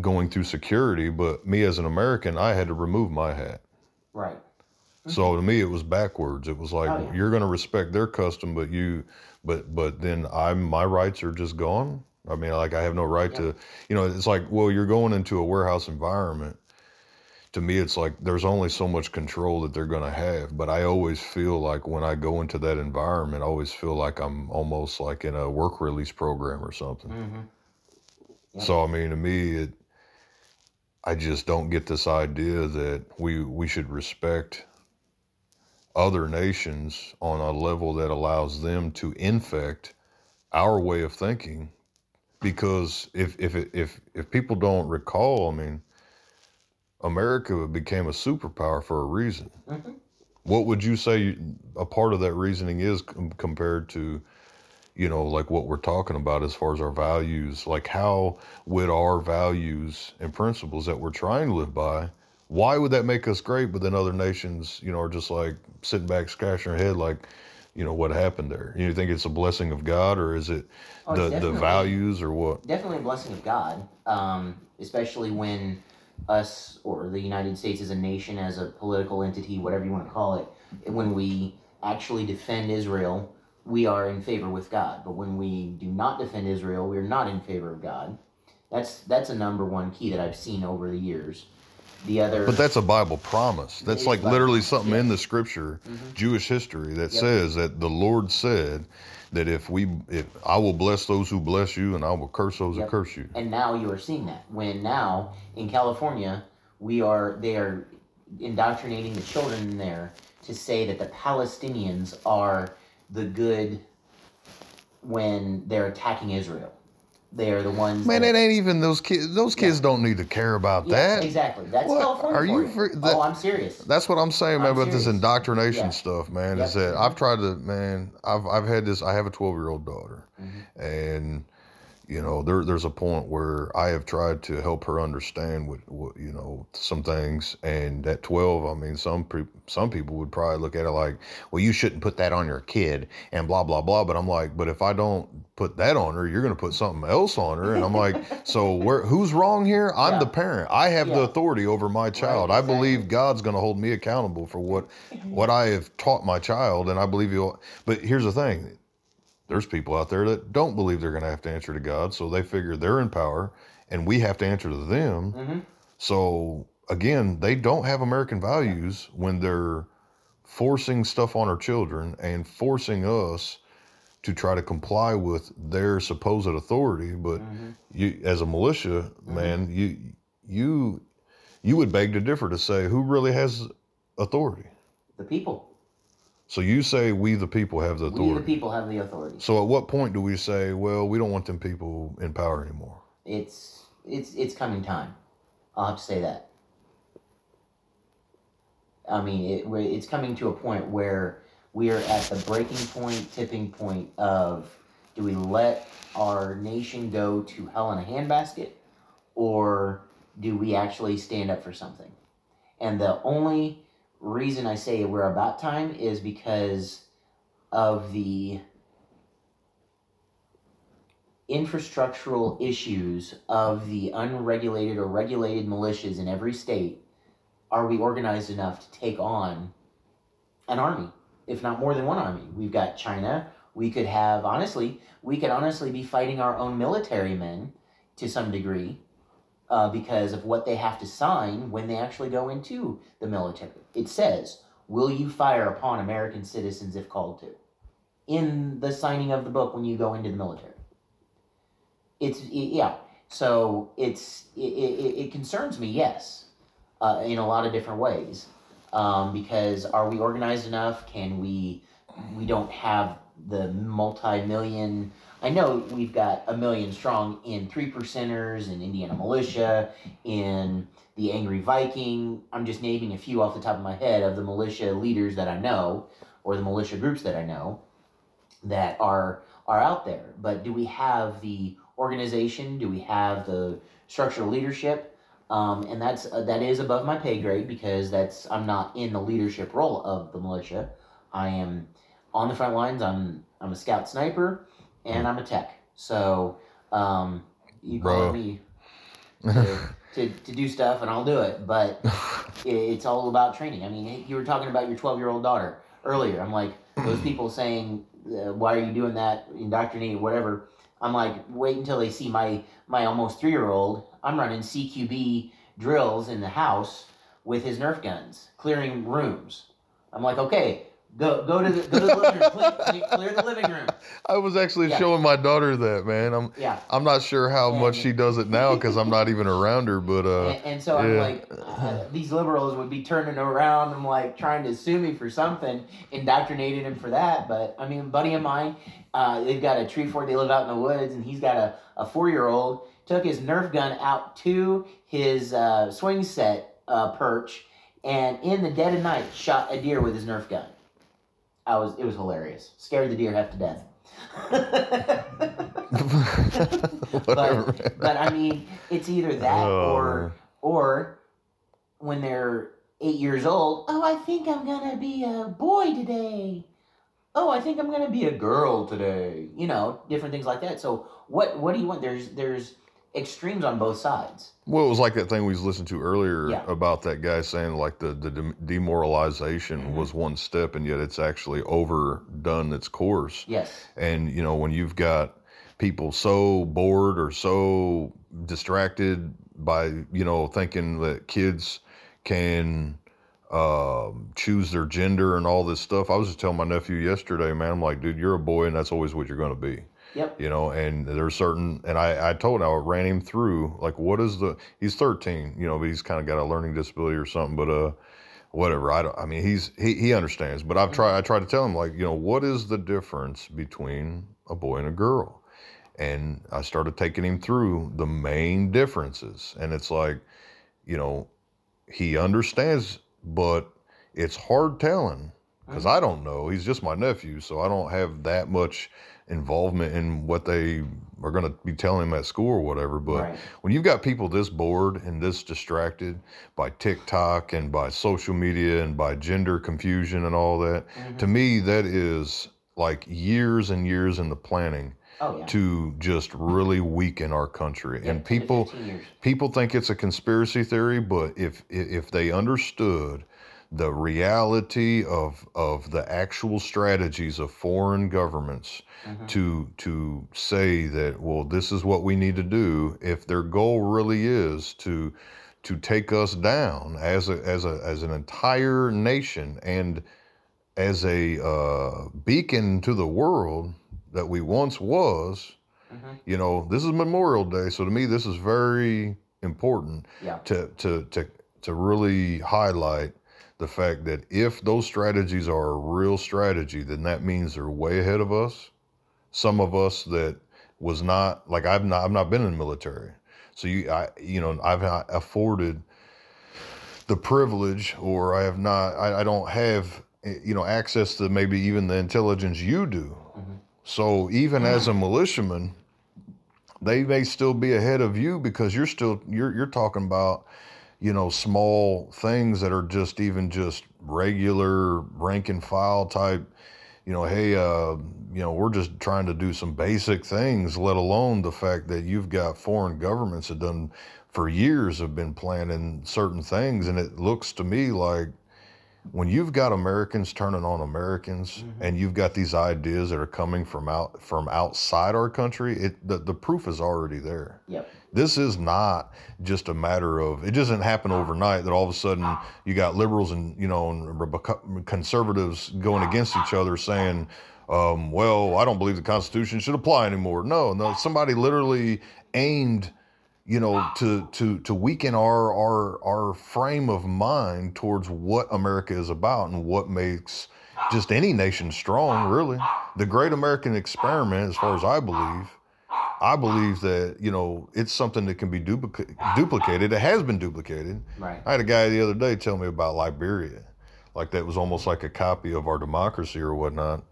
going through security. But me as an American, I had to remove my hat. Right. So to me, it was backwards. It was like oh, yeah. you're going to respect their custom, but you, but but then I'm my rights are just gone. I mean, like I have no right yeah. to, you know. It's like, well, you're going into a warehouse environment. To me, it's like there's only so much control that they're going to have. But I always feel like when I go into that environment, I always feel like I'm almost like in a work release program or something. Mm-hmm. So I mean, to me, it. I just don't get this idea that we we should respect other nations on a level that allows them to infect our way of thinking because if if if if people don't recall, I mean, America became a superpower for a reason. Mm-hmm. What would you say a part of that reasoning is compared to, you know, like what we're talking about as far as our values? Like, how would our values and principles that we're trying to live by why would that make us great? But then other nations, you know, are just like sitting back, scratching their head, like, you know, what happened there? You think it's a blessing of God, or is it oh, the the values, or what? Definitely a blessing of God, um, especially when us or the United States as a nation, as a political entity, whatever you want to call it, when we actually defend Israel we are in favor with God. But when we do not defend Israel, we are not in favor of God. That's that's a number one key that I've seen over the years. The other, But that's a Bible promise. That's like Bible. literally something Yeah. in the scripture, Mhm. Jewish history, that Yep. says that the Lord said that if we, if I will bless those who bless you, and I will curse those Yep. who curse you. and now you are seeing that. When now in California, we are they are indoctrinating the children there to say that the Palestinians are the good when they're attacking Israel. They are the ones. Man, that, it ain't even those kids. Those kids don't need to care about that. exactly. That's What? California. Are for you fr- that- oh, I'm serious. That's what I'm saying, man, I'm about this indoctrination Yeah. stuff, man. Yep. Is that I've tried to, man. I've I've had this. I have a 12 year old daughter, Mhm. and you know, there there's a point where I have tried to help her understand what, what you know some things, and at 12, I mean, some pre- some people would probably look at it like, well, you shouldn't put that on your kid, and blah blah blah. But I'm like, but if I don't put that on her, you're gonna put something else on her, and I'm like, (laughs) so where who's wrong here? I'm Yeah. the parent. I have the authority over my child. I exactly. believe God's gonna hold me accountable for what what I have taught my child, and I believe he'll. But here's the thing: there's people out there that don't believe they're going to have to answer to God, so they figure they're in power, and we have to answer to them. hmm So again, they don't have American values when they're forcing stuff on our children and forcing us to try to comply with their supposed authority. But hmm you, as a militia man, you you you would beg to differ to say who really has authority. The people. So you say we the people have the authority. We, the people, have the authority. So at what point do we say, well, we don't want them people in power anymore? It's it's it's coming time. I'll have to say that. I mean, it, it's coming to a point where we are at the breaking point, tipping point of do we let our nation go to hell in a handbasket, or do we actually stand up for something? And the only reason I say we're about time is because of the infrastructural issues of the unregulated or regulated militias in every state, are we organized enough to take on an army, if not more than one army? We've got China. We could have, honestly, we could honestly be fighting our own military men to some degree uh, because of what they have to sign when they actually go into the military. It says, Will you fire upon American citizens if called to? In the signing of the book when you go into the military it's it, yeah so it's it, it, it concerns me yes uh, in a lot of different ways um, because are we organized enough can we we don't have the multi-million i know we've got a million strong in three percenters in indiana militia in the angry viking i'm just naming a few off the top of my head of the militia leaders that i know or the militia groups that i know that are are out there but do we have the organization? Do we have the structural leadership? Um, and that's uh, that is above my pay grade because that's I'm not in the leadership role of the militia. I am on the front lines. I'm I'm a scout sniper, and I'm a tech. So um, you call me to, (laughs) to, to do stuff, and I'll do it. But (laughs) it's all about training. I mean, you were talking about your 12 year old daughter earlier. I'm like those people saying, uh, "Why are you doing that? Indoctrinating, whatever." I'm like, wait until they see my my almost three year old. I'm running CQB drills in the house with his Nerf guns, clearing rooms. I'm like, okay, go go to the go to the living room, clear, clear the living room. (laughs) I was actually Yeah. showing my daughter that, man. I'm Yeah, I'm not sure how much she does it now because I'm not even around her, but uh, and, and so I'm like, uh, these liberals would be turning around and like trying to sue me for something, indoctrinated him for that. But I mean, a buddy of mine, uh, they've got a tree fort. They live out in the woods, and he's got a, a four year old. Took his Nerf gun out to his uh, swing set uh, perch, and in the dead of night, shot a deer with his Nerf gun. I was it was hilarious. Scared the deer half to death. (laughs) but, but I mean, it's either that Oh, or or when they're eight years old, oh, I think I'm gonna be a boy today. Oh, I think I'm gonna be a girl today. You know, different things like that. So, what what do you want? There's there's extremes on both sides. Well, it was like that thing we was listening to earlier Yeah. about that guy saying like the the dem- demoralization Mhm. was one step, and yet it's actually overdone its course. Yes. And you know when you've got people so bored or so distracted by you know thinking that kids can um, choose their gender and all this stuff. I was just telling my nephew yesterday, man. I'm like, dude, you're a boy, and that's always what you're going to be Yep. you know and there's certain and i i told him i ran him through like what is the he's 13 you know but he's kind of got a learning disability or something but uh whatever i don't i mean he's he, he understands but i've tried i tried to tell him like you know what is the difference between a boy and a girl and i started taking him through the main differences and it's like you know he understands but it's hard telling because I don't know. He's just my nephew, so I don't have that much involvement in what they are going to be telling them at school or whatever. But Right. when you've got people this bored and this distracted by TikTok and by social media and by gender confusion and all that, Mhm. to me, that is like years and years in the planning Oh yeah. to just really weaken our country. Yeah, and people people think it's a conspiracy theory, but if if they understood the reality of of the actual strategies of foreign governments Mhm. to to say that well this is what we need to do if their goal really is to to take us down as a as a as an entire nation and as a uh, beacon to the world that we once was Mhm. you know this is memorial day so to me this is very important Yeah. to to to to really highlight the fact that if those strategies are a real strategy then that means they're way ahead of us. Some of us that was not like I've not I've not been in the military. So you I you know I've not afforded the privilege or I have not I, I don't have eh, you know access to maybe even the intelligence you do. Mhm. so even as a militiaman they may still be ahead of you because you're still you're you're talking about you know small things that are just even just regular rank and file type you know hey uh you know we're just trying to do some basic things let alone the fact that you've got foreign governments that done for years have been planning certain things. And it looks to me like when you've got Americans turning on Americans Mhm. and you've got these ideas that are coming from out from outside our country, it the, the proof is already there. Yep. This is not just a matter of it doesn't happen overnight that all of a sudden you got liberals and you know and conservatives going against each other saying, um, "Well, I don't believe the Constitution should apply anymore." No, no, somebody literally aimed you know to to to weaken our our our frame of mind towards what America is about and what makes just any nation strong really. The great American experiment as far as I believe I believe that you know it's something that can be duplica- duplicated. It has been duplicated. Right. I had a guy the other day tell me about Liberia like that was almost like a copy of our democracy or whatnot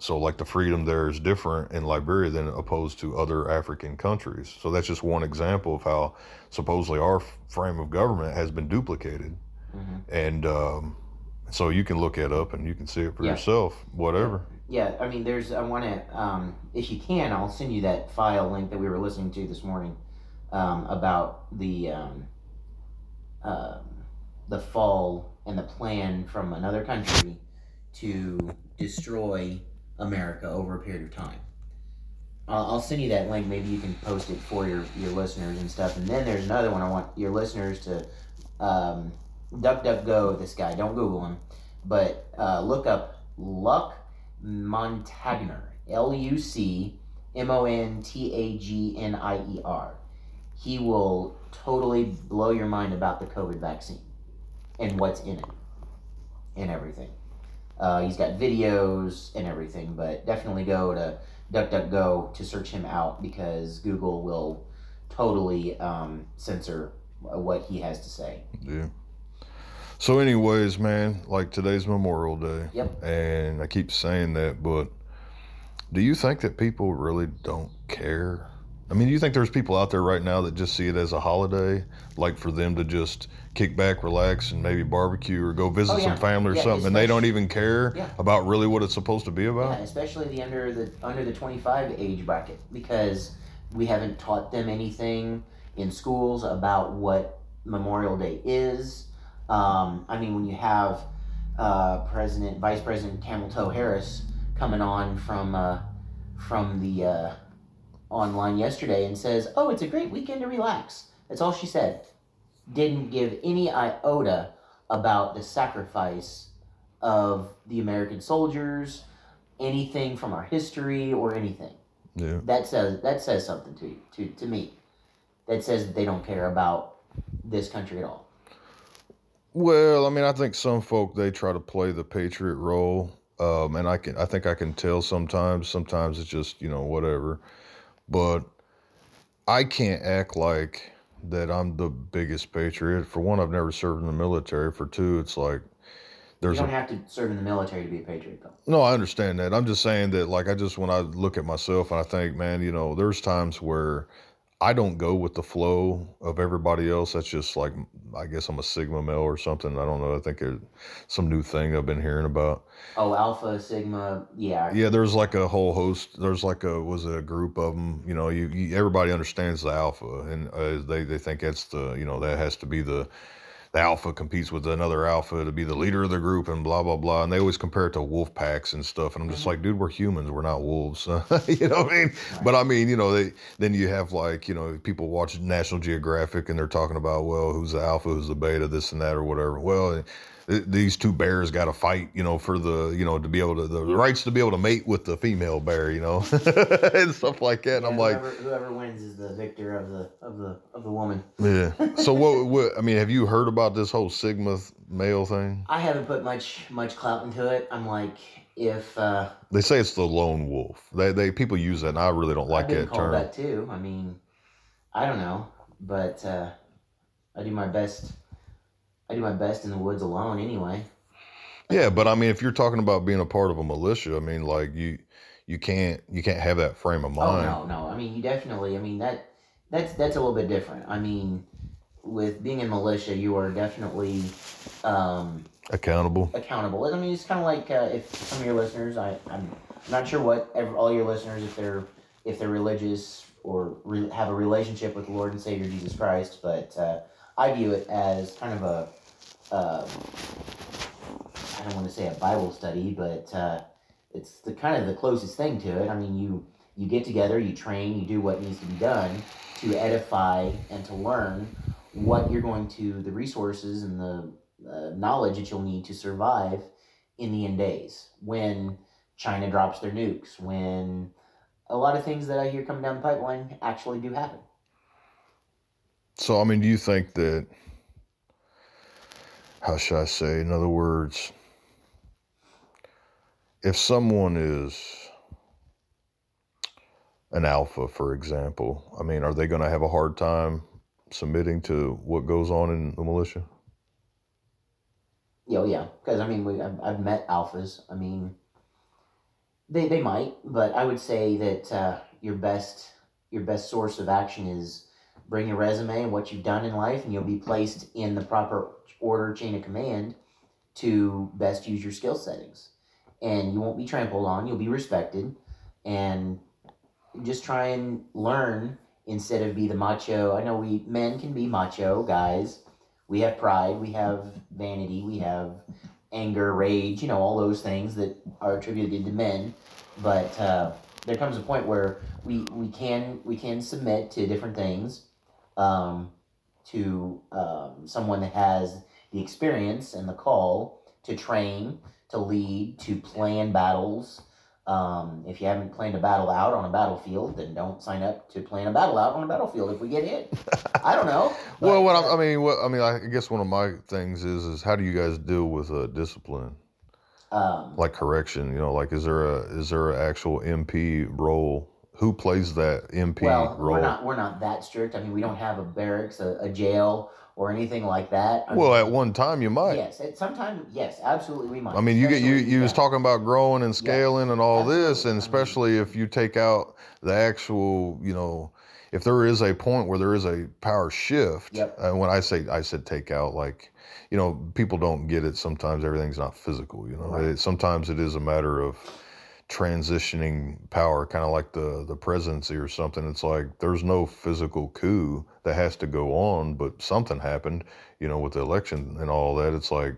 so like the freedom there is different in Liberia than opposed to other African countries. So that's just one example of how supposedly our f- frame of government has been duplicated. hmm And um, so you can look it up and you can see it for Yeah. yourself, whatever. Yeah, I mean, there's. I want to, um, if you can, I'll send you that file link that we were listening to this morning um, about the um, um the fall and the plan from another country to destroy America over a period of time. I'll, I'll send you that link. Maybe you can post it for your, your listeners and stuff. And then there's another one I want your listeners to um, duck, duck, go. This guy, don't Google him, but uh, look up Luc Montagnier. L U C M O N T A G N I E R. He will totally blow your mind about the COVID vaccine and what's in it and everything. Uh, he's got videos and everything, but definitely go to DuckDuckGo to search him out because Google will totally um, censor what he has to say. Yeah. So, anyways, man, like today's Memorial Day. Yep. And I keep saying that, but do you think that people really don't care? I mean, do you think there's people out there right now that just see it as a holiday, like for them to just kick back, relax, and maybe barbecue or go visit Oh, yeah. some family or Yeah, something, and they don't even care Yeah. about really what it's supposed to be about? Yeah, especially the under the under the twenty five age bracket because we haven't taught them anything in schools about what Memorial Day is. Um, I mean, when you have uh, President, Vice President Kamala Harris coming on from uh, from the uh, online yesterday and says, "Oh, it's a great weekend to relax." That's all she said. Didn't give any iota about the sacrifice of the American soldiers, anything from our history or anything. Yeah. That says that says something to you, to to me. That says that they don't care about this country at all. Well, I mean, I think some folk they try to play the patriot role, um, and I can, I think I can tell sometimes. Sometimes it's just you know whatever, but I can't act like that I'm the biggest patriot. For one, I've never served in the military. For two, it's like there's You don't a have to serve in the military to be a patriot, though. no, I understand that. I'm just saying that, like, I just when I look at myself and I think, man, you know, there's times where I don't go with the flow of everybody else. That's just like, I guess I'm a Sigma male or something. I don't know. I think there's some new thing I've been hearing about. Oh, Alpha, Sigma, yeah. Yeah, there's like a whole host. There's like a was it a group of them. You know, you, you everybody understands the alpha, and uh, they they think that's the you know that has to be the the alpha competes with another alpha to be the leader of the group and blah blah blah. And they always compare it to wolf packs and stuff. And i'm just Mhm. like dude we're humans. We're not wolves. (laughs) You know what i mean? But i mean you know they then you have like you know people watch national geographic and they're talking about well who's the alpha who's the beta this and that or whatever. Well these two bears got to fight you know for the you know to be able to the rights to be able to mate with the female bear you know (laughs) and stuff like that and i'm Yeah, like whoever, whoever wins is the victor of the of the of the woman. yeah (laughs) so what, what i mean have you heard about this whole sigma male thing I haven't put much much clout into it. I'm like, if uh, They say it's the lone wolf. They they people use that, and I really don't like that term. that too. I mean, I don't know, but uh, I do my best. I do my best in the woods alone, anyway. Yeah, but I mean, if you're talking about being a part of a militia, I mean, like you you can't you can't have that frame of mind. Oh no, no. I mean, you definitely. I mean that that's that's a little bit different. I mean, with being in militia, you are definitely um, Accountable. accountable. I mean, it's kind of like uh, if some of your listeners, I I'm not sure what ever, all your listeners, if they're if they're religious or re- have a relationship with the Lord and Savior Jesus Christ, but uh, I view it as kind of a uh, I don't want to say a Bible study, but uh, it's the kind of the closest thing to it. I mean, you you get together, you train, you do what needs to be done to edify and to learn what you're going to the resources and the uh, knowledge that you'll need to survive in the end days when China drops their nukes, when a lot of things that I hear coming down the pipeline actually do happen. So I mean, do you think that? How should I say? In other words, if someone is an alpha, for example, I mean, are they going to have a hard time submitting to what goes on in the militia? Oh, yeah, because I mean, we, I've, I've met alphas. I mean, they they might, but I would say that uh, your best your best source of action is bring your resume and what you've done in life, and you'll be placed in the proper order chain of command to best use your skill settings, and you won't be trampled on. You'll be respected, and just try and learn instead of be the macho. I know we men can be macho guys we have pride, we have vanity, we have anger, rage, you know, all those things that are attributed to men. But uh, there comes a point where we, we can we can submit to different things, um, to um, someone that has the experience and the call to train, to lead, to plan battles. Um, if you haven't planned a battle out on a battlefield, then don't sign up to plan a battle out on a battlefield if we get hit. (laughs) I don't know. well, what uh, I, I mean, what I mean, I guess one of my things is is how do you guys deal with uh, discipline, um, like correction? You know, like is there a is there an actual MP role? Who plays that MP well, role? we're not we're not that strict. I mean, we don't have a barracks, a, a jail, or anything like that. I well, mean, at one time you might. yes, at sometimes yes, absolutely we might. I mean, you get you especially, you was talking about growing and scaling and all this, and especially if you take out the actual, you know, if there is a point where there is a power shift. Yep. And when I say I said take out, like, you know, people don't get it. Sometimes everything's not physical. You know, Right. it, sometimes it is a matter of transitioning power, kind of like the the presidency or something. It's like there's no physical coup that has to go on, but something happened, you know, with the election and all that. It's like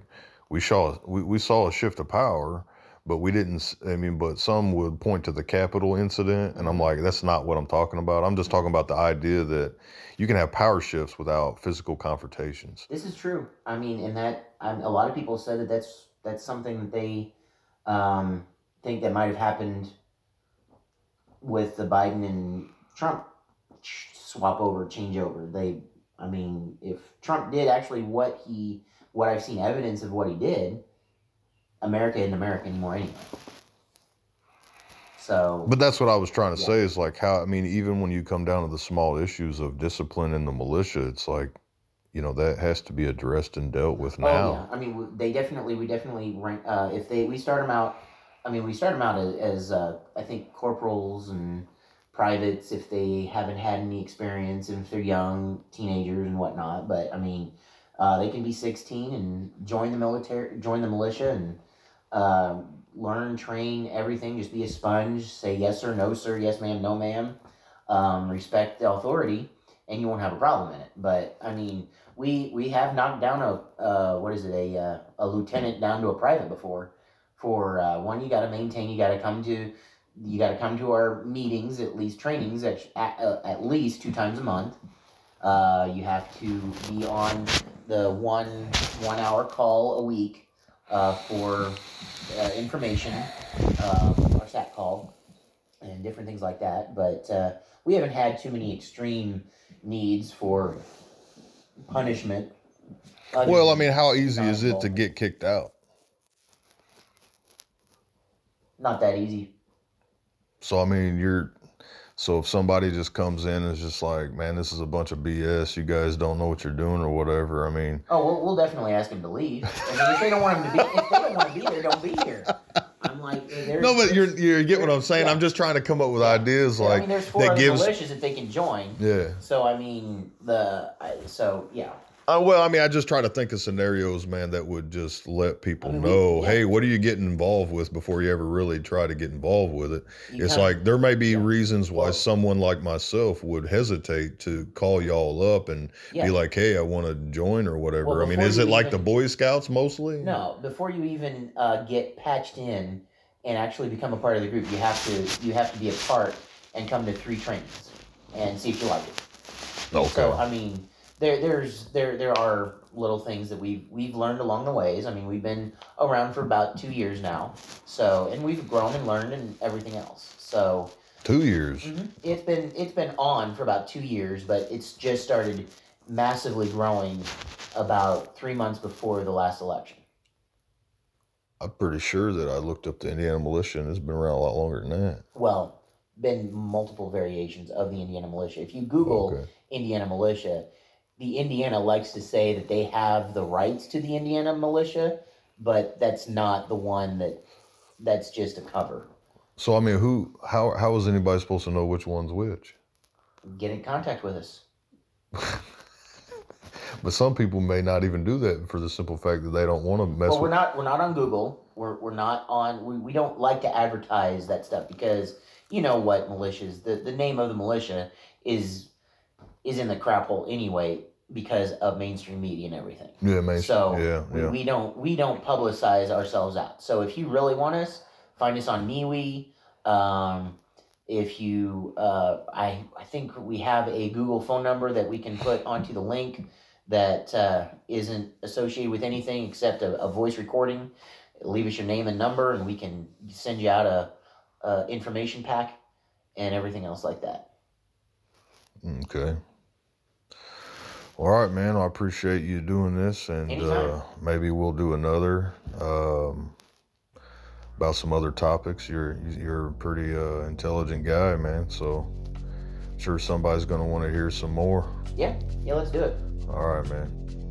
we saw we, we saw a shift of power, but we didn't. I mean, but some would point to the Capitol incident, and I'm like, that's not what I'm talking about. I'm just talking about the idea that you can have power shifts without physical confrontations. This is true. I mean, and that um, a lot of people said that that's that's something that they um, think that might have happened with the Biden and Trump swap over, change over. They, I mean, if Trump did actually what he, what I've seen evidence of what he did, America isn't America anymore anyway. So, But that's what I was trying to Yeah. say is like how I mean, even when you come down to the small issues of discipline in the militia, it's like, you know, that has to be addressed and dealt with Oh now. yeah, I mean they definitely we definitely rank uh, if they we start them out. I mean we start them out as, as uh, I think corporals and privates if they haven't had any experience and if they're young teenagers and whatnot. But I mean uh, they can be sixteen and join the military, join the militia and um learn, train everything. Just be a sponge. Say yes sir, no sir, yes ma'am, no ma'am. Um, respect the authority, and you won't have a problem in it. But I mean we we have knocked down a uh, what is it a uh, a lieutenant down to a private before for uh, one you got to maintain you got to come to you got to come to our meetings at least trainings at, at, uh, at least two times a month uh, you have to be on the one one hour call a week uh, for uh, information um, our sat call and different things like that but uh, we haven't had too many extreme needs for punishment. Well, I mean, how easy is it to get kicked out? Not that easy. So I mean, you're so if somebody just comes in and is just like, man, this is a bunch of BS. You guys don't know what you're doing or whatever. I mean, Oh, we'll, we'll definitely ask them to leave. I mean, if they don't want them to be, if they don't want to be there, don't be here. I'm like, there's, no, but you're you get what I'm saying. Yeah. I'm just trying to come up with Yeah. ideas I like mean, there's four that other gives. militias that they can join. Yeah. So I mean, the I, so yeah, Uh, well, I mean, I just try to think of scenarios, man, that would just let people I mean, we- know, yeah. hey, what are you getting involved with before you ever really try to get involved with it? You it's like there may be yeah. reasons why Well- someone like myself would hesitate to call y'all up and yeah. be like, hey, I want to join or whatever. Well, I mean, is it like the Boy Scouts mostly? No, before you even uh, get patched in and actually become a part of the group, you have to you have to be a part and come to three trainings and see if you like it. Okay. So I mean, there there's there there are little things that we've we've learned along the ways. I mean, we've been around for about two years now, so and we've grown and learned and everything else. So Two years. Mm-hmm, it's been it's been on for about two years, but it's just started massively growing about three months before the last election. I'm pretty sure that I looked up the Indiana Militia and it's been around a lot longer than that. well, been multiple variations of the Indiana militia. If you Google Okay. Indiana militia, the Indiana likes to say that they have the rights to the Indiana militia, but that's not the one that that's just a cover. So I mean, who? How? How is anybody supposed to know which one's which? Get in contact with us. (laughs) But some people may not even do that for the simple fact that they don't want to mess Well, we're with. not we're not on Google. We're we're not on we, we don't like to advertise that stuff because you know what militias the, the name of the militia is is in the crap hole anyway because of mainstream media and everything. Yeah, man. So yeah, we, yeah. we don't we don't publicize ourselves out. So if you really want us, find us on MeWe. Um, if you, uh, I I think we have a Google phone number that we can put onto the link that uh, isn't associated with anything except a, a voice recording. Leave us your name and number, and we can send you out a, a information pack and everything else like that. Okay. All right, man. I appreciate you doing this, and uh, maybe we'll do another um, about some other topics. You're you're a pretty uh, intelligent guy, man. So I'm sure somebody's going to want to hear some more. Yeah, yeah, let's do it. All right, man.